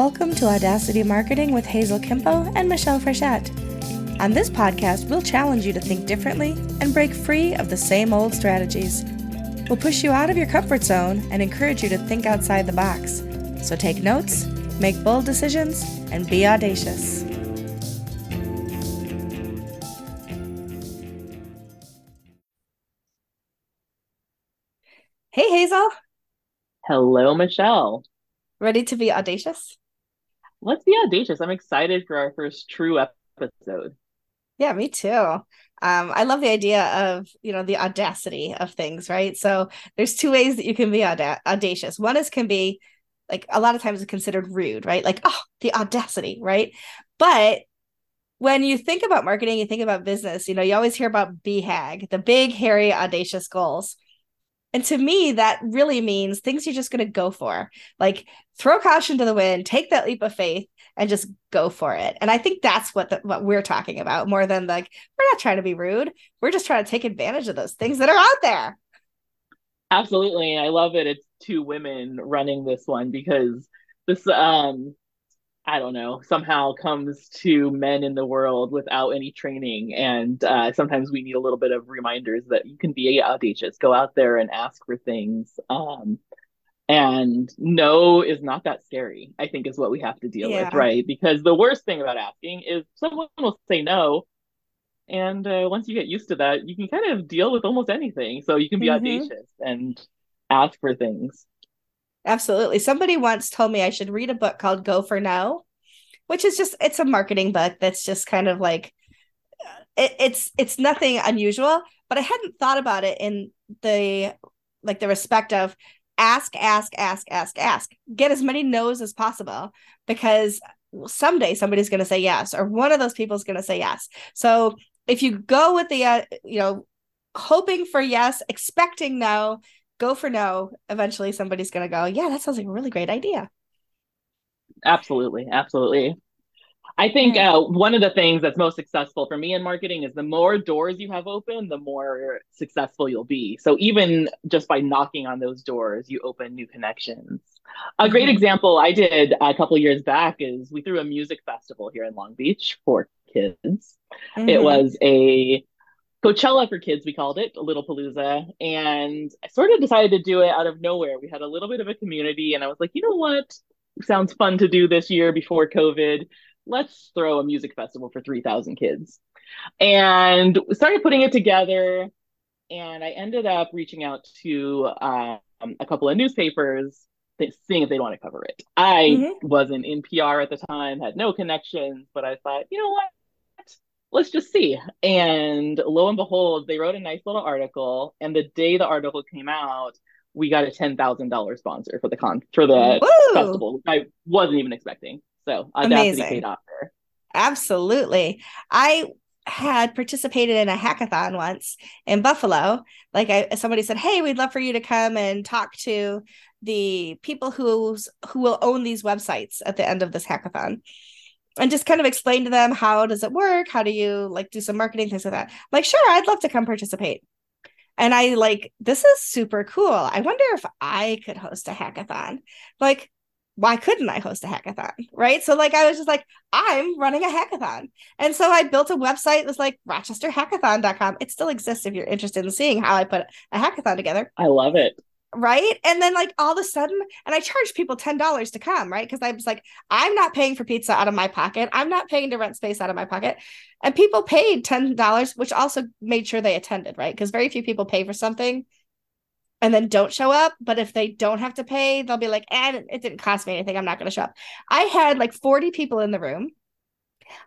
Welcome to Audacity Marketing with Hazel Quimpo and Michelle Frechette. On this podcast, we'll challenge you to think differently and break free of the same old strategies. We'll push you out of your comfort zone and encourage you to think outside the box. So take notes, make bold decisions, and be audacious. Hey, Hazel. Hello, Michelle. Ready to be audacious? Let's be audacious. I'm excited for our first true episode. Yeah, me too. Um, I love the idea of you know the audacity of things, right? So there's two ways that you can be auda- audacious. One is can be like a lot of times it's considered rude, right? Like oh, the audacity, right? But when you think about marketing, you think about business. You know, you always hear about BHAG, the big, hairy, audacious goals. And to me, that really means things you're just going to go for. Like throw caution to the wind, take that leap of faith, and just go for it. And I think that's what the, what we're talking about more than like we're not trying to be rude. We're just trying to take advantage of those things that are out there. Absolutely, I love it. It's two women running this one because this um I don't know, somehow comes to men in the world without any training. And uh, sometimes we need a little bit of reminders that you can be audacious, go out there and ask for things. Um, and no is not that scary, I think is what we have to deal yeah. with, right? Because the worst thing about asking is someone will say no. And uh, once you get used to that, you can kind of deal with almost anything. So you can be mm-hmm. audacious and ask for things. Absolutely. Somebody once told me I should read a book called Go for No, which is just it's a marketing book that's just kind of like it, it's it's nothing unusual, but I hadn't thought about it in the like the respect of ask, ask, ask, ask, ask. Get as many no's as possible because someday somebody's going to say yes or one of those people is going to say yes. So if you go with the uh, you know hoping for yes, expecting no, go for no, eventually somebody's going to go, yeah, that sounds like a really great idea. Absolutely. Absolutely. I think uh, one of the things that's most successful for me in marketing is the more doors you have open, the more successful you'll be. So even just by knocking on those doors, you open new connections. A great mm-hmm. example I did a couple years back is we threw a music festival here in Long Beach for kids. Mm-hmm. It was a Coachella for kids, we called it, a Little Palooza. And I sort of decided to do it out of nowhere. We had a little bit of a community, and I was like, you know what? Sounds fun to do this year before COVID. Let's throw a music festival for 3,000 kids. And started putting it together. And I ended up reaching out to um, a couple of newspapers, seeing if they'd want to cover it. I mm-hmm. wasn't in PR at the time, had no connections, but I thought, you know what? Let's just see. And lo and behold, they wrote a nice little article. And the day the article came out, we got a ten thousand dollar sponsor for the con for the Woo! festival. I wasn't even expecting. So Audacity Amazing. paid off there. Absolutely. I had participated in a hackathon once in Buffalo. Like I, somebody said, "Hey, we'd love for you to come and talk to the people who's who will own these websites at the end of this hackathon." And just kind of explain to them how does it work? How do you like do some marketing things like that? Like sure i'd love to come participate. And i like this is super cool. I wonder if i could host a hackathon. Like why couldn't i host a hackathon right? So like i was just like i'm running a hackathon. And so i built a website that's like rochesterhackathon.com it still exists if you're interested in seeing how i put a hackathon together. I love it right? And then like all of a sudden and i charged people $10 to come right? Because i was like i'm not paying for pizza out of my pocket. I'm not paying to rent space out of my pocket. And people paid $10 which also made sure they attended right? Because very few people pay for something and then don't show up. But if they don't have to pay they'll be like and eh, it didn't cost me anything. I'm not going to show up. I had like 40 people in the room.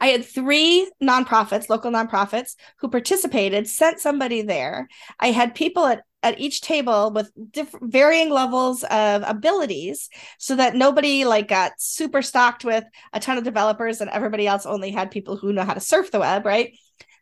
I had three nonprofits, local nonprofits, who participated, sent somebody there. I had people at at each table with varying levels of abilities so that nobody like got super stocked with a ton of developers and everybody else only had people who know how to surf the web right?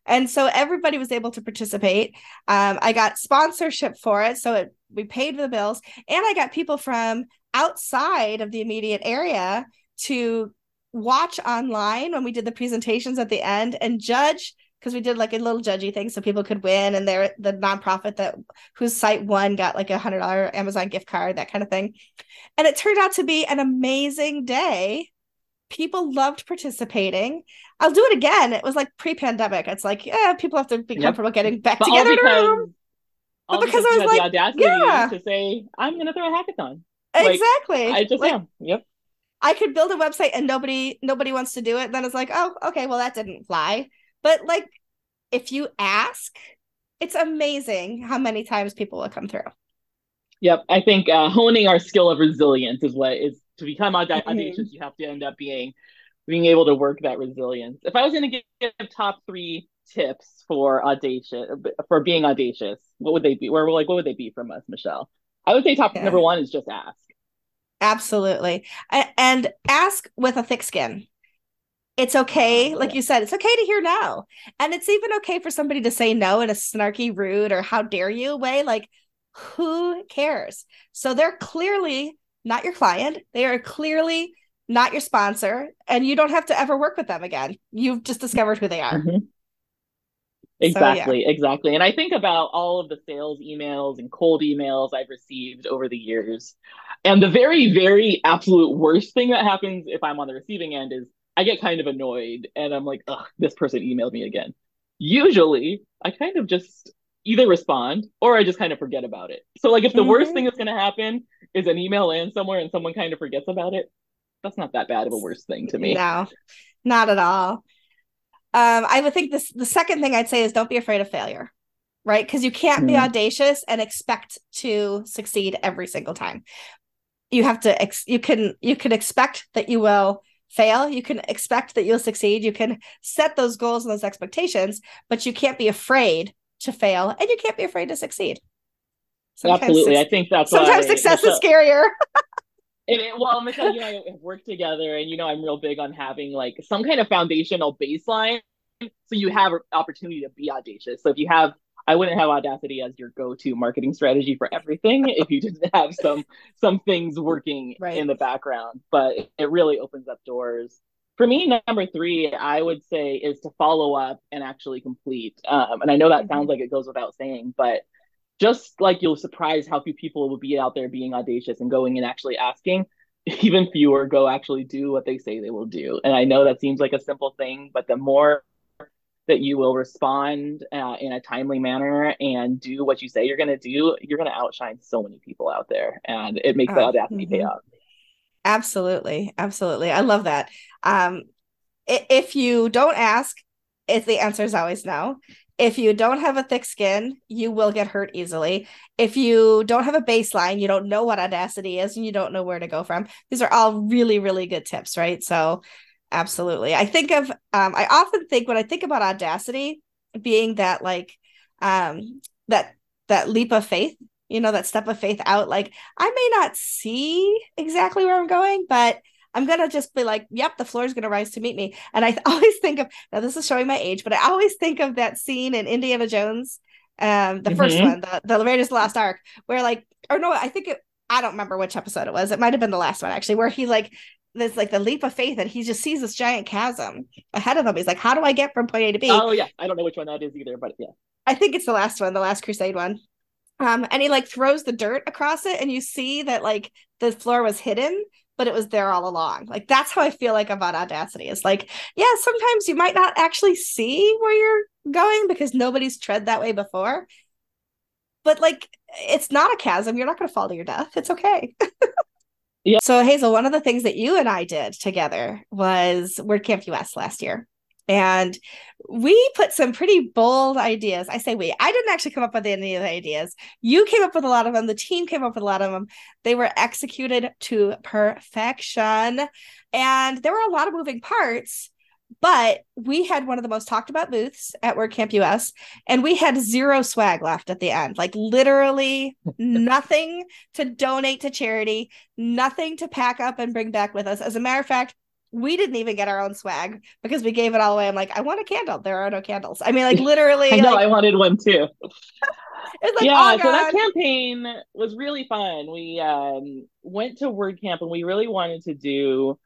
And so everybody was able to participate. Um, i got sponsorship for it so it, we paid the bills and i got people from outside of the immediate area to watch online when we did the presentations at the end and judge because we did like a little judgy thing so people could win and they're the nonprofit that whose site won got like a hundred dollar amazon gift card that kind of thing and it turned out to be an amazing day people loved participating. I'll do it again. It was like pre-pandemic. It's like, yeah, people have to be yep. comfortable getting back but together because, But because, because I was like, the audacity yeah. to say, I'm gonna throw a hackathon. Like, exactly. I just like, am. Yep. I could build a website and nobody nobody wants to do it. Then it's like, oh, okay, well that didn't fly. But like if you ask, it's amazing how many times people will come through. Yep, I think uh, honing our skill of resilience is what is to become audacious. Mm-hmm. You have to end up being being able to work that resilience. If I was going to give top three tips for audacious for being audacious, what would they be? Where like what would they be from us, Michelle? I would say top yeah. number one is just ask. Absolutely, and ask with a thick skin. It's okay, like you said, it's okay to hear no. And it's even okay for somebody to say no in a snarky, rude, or how dare you way. Like, who cares? So they're clearly not your client. They are clearly not your sponsor, and you don't have to ever work with them again. You've just discovered who they are. Mm-hmm. Exactly, so, yeah. exactly. And I think about all of the sales emails and cold emails I've received over the years. And the very, very absolute worst thing that happens if I'm on the receiving end is I get kind of annoyed and I'm like, ugh, this person emailed me again. Usually I kind of just either respond or I just kind of forget about it. So like if the mm-hmm. worst thing that's gonna happen is an email lands somewhere and someone kind of forgets about it, that's not that bad of a worst thing to me. No, not at all. Um, I would think this the second thing I'd say is don't be afraid of failure, right? Because you can't mm-hmm. be audacious and expect to succeed every single time. You have to ex- you can you can expect that you will fail. You can expect that you'll succeed. You can set those goals and those expectations, but you can't be afraid to fail and you can't be afraid to succeed. Sometimes Absolutely. Su- I think that's sometimes success is scarier. and it, well, Michelle, you know, I have worked together and, you know, I'm real big on having like some kind of foundational baseline. So you have opportunity to be audacious. So if you have I wouldn't have Audacity as your go-to marketing strategy for everything if you didn't have some some things working right. in the background. But it really opens up doors. For me, number three, I would say is to follow up and actually complete. Um, and I know that mm-hmm. sounds like it goes without saying, but just like you'll surprise how few people will be out there being audacious and going and actually asking, even fewer go actually do what they say they will do. And I know that seems like a simple thing, but the more that you will respond uh, in a timely manner and do what you say you're going to do, you're going to outshine so many people out there. And it makes the oh, audacity mm-hmm. pay off. Absolutely. Absolutely. I love that. Um, if you don't ask, if the answer is always no. If you don't have a thick skin, you will get hurt easily. If you don't have a baseline, you don't know what audacity is and you don't know where to go from. These are all really, really good tips, right? So, absolutely i think of um i often think when i think about audacity being that like um that that leap of faith you know that step of faith out like i may not see exactly where i'm going but i'm gonna just be like yep the floor is gonna rise to meet me and i always think of now this is showing my age but i always think of that scene in indiana jones um the mm-hmm. first one the, the raiders the last ark where like or no i think it I don't remember which episode it was. It might have been the last one actually, where he like there's like the leap of faith and he just sees this giant chasm ahead of him. He's like, How do I get from point A to B? Oh yeah. I don't know which one that is either, but yeah. I think it's the last one, the last crusade one. Um, and he like throws the dirt across it, and you see that like the floor was hidden, but it was there all along. Like that's how I feel like about audacity. Is like, yeah, sometimes you might not actually see where you're going because nobody's tread that way before. But like it's not a chasm. You're not gonna fall to your death. It's okay. Yeah. So Hazel, one of the things that you and I did together was WordCamp US last year. And we put some pretty bold ideas. I say we. I didn't actually come up with any of the ideas. You came up with a lot of them. The team came up with a lot of them. They were executed to perfection. And there were a lot of moving parts. But we had one of the most talked about booths at WordCamp US, and we had zero swag left at the end. Like literally nothing to donate to charity, nothing to pack up and bring back with us. As a matter of fact, we didn't even get our own swag because we gave it all away. I'm like, I want a candle. There are no candles. I mean, like literally. I know. like, I wanted one too. like, yeah, so that campaign was really fun. We um, went to WordCamp and we really wanted to do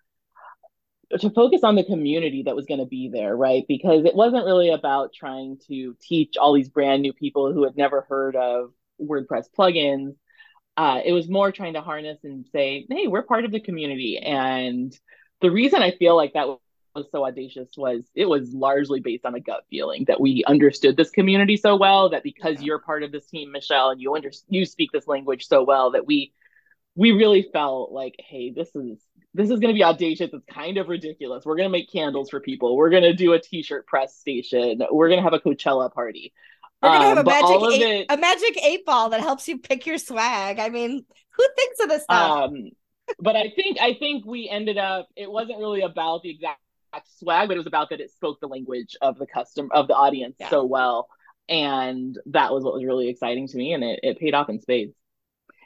to focus on the community that was going to be there, right? Because it wasn't really about trying to teach all these brand new people who had never heard of WordPress plugins. Uh, it was more trying to harness and say, hey, we're part of the community. And the reason I feel like that was so audacious was it was largely based on a gut feeling that we understood this community so well that because you're part of this team, Michelle, and you under you speak this language so well that we we really felt like, hey, this is this is going to be audacious. It's kind of ridiculous. We're going to make candles for people. We're going to do a t-shirt press station. We're going to have a Coachella party. We're gonna have um, a magic eight, it, a magic eight ball that helps you pick your swag. I mean, who thinks of this stuff? Um, but I think I think we ended up. It wasn't really about the exact swag, but it was about that it spoke the language of the custom of the audience yeah. so well, and that was what was really exciting to me, and it it paid off in spades.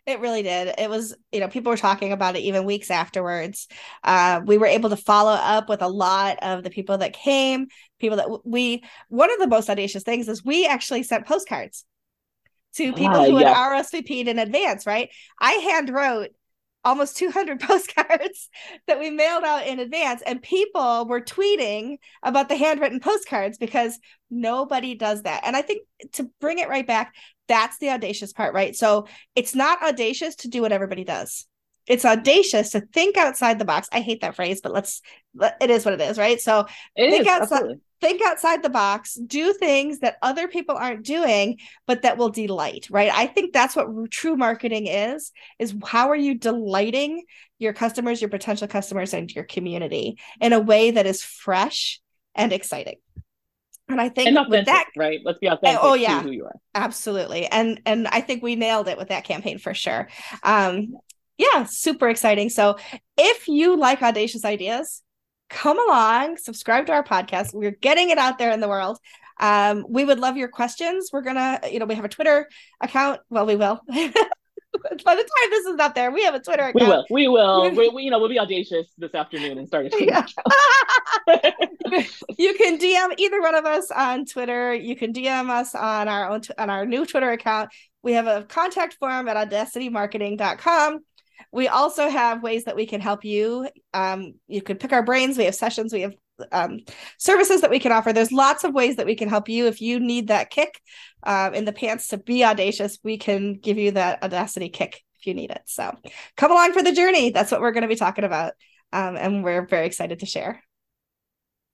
It really did. It was, you know, people were talking about it even weeks afterwards. Uh, we were able to follow up with a lot of the people that came, people that we, one of the most audacious things is we actually sent postcards to people uh, who yeah. had RSVP'd in advance, right? I hand wrote almost 200 postcards that we mailed out in advance and people were tweeting about the handwritten postcards because nobody does that. And i think to bring it right back that's the audacious part right? So it's not audacious to do what everybody does it's audacious to think outside the box i hate that phrase but let's it is what it is right so it think is, outside absolutely think outside the box, do things that other people aren't doing, but that will delight, right? I think that's what true marketing is, is how are you delighting your customers, your potential customers, and your community in a way that is fresh and exciting. And I think and with that, right? Let's be authentic. Oh yeah, who you are. Absolutely, and and I think we nailed it with that campaign for sure. Um, yeah, super exciting. So if you like audacious ideas, come along, subscribe to our podcast. We're getting it out there in the world. Um, we would love your questions. We're gonna, you know, we have a Twitter account. Well, we will. By the time this is out there, we have a Twitter account. We will. We will. we, we, you know, we'll be audacious this afternoon and start a Twitter account. you can DM either one of us on Twitter. You can DM us on our own on our new Twitter account. We have a contact form at audacitymarketing.com. We also have ways that we can help you. Um, you could pick our brains. We have sessions. We have um, services that we can offer. There's lots of ways that we can help you. If you need that kick uh, in the pants to be audacious, we can give you that audacity kick if you need it. So come along for the journey. That's what we're going to be talking about. Um, and we're very excited to share.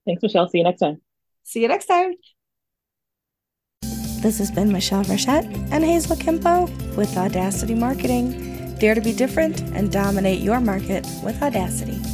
Thanks, Michelle. See you next time. See you next time. This has been Michelle Frechette and Hazel Quimpo with Audacity Marketing. Dare to be different and dominate your market with audacity.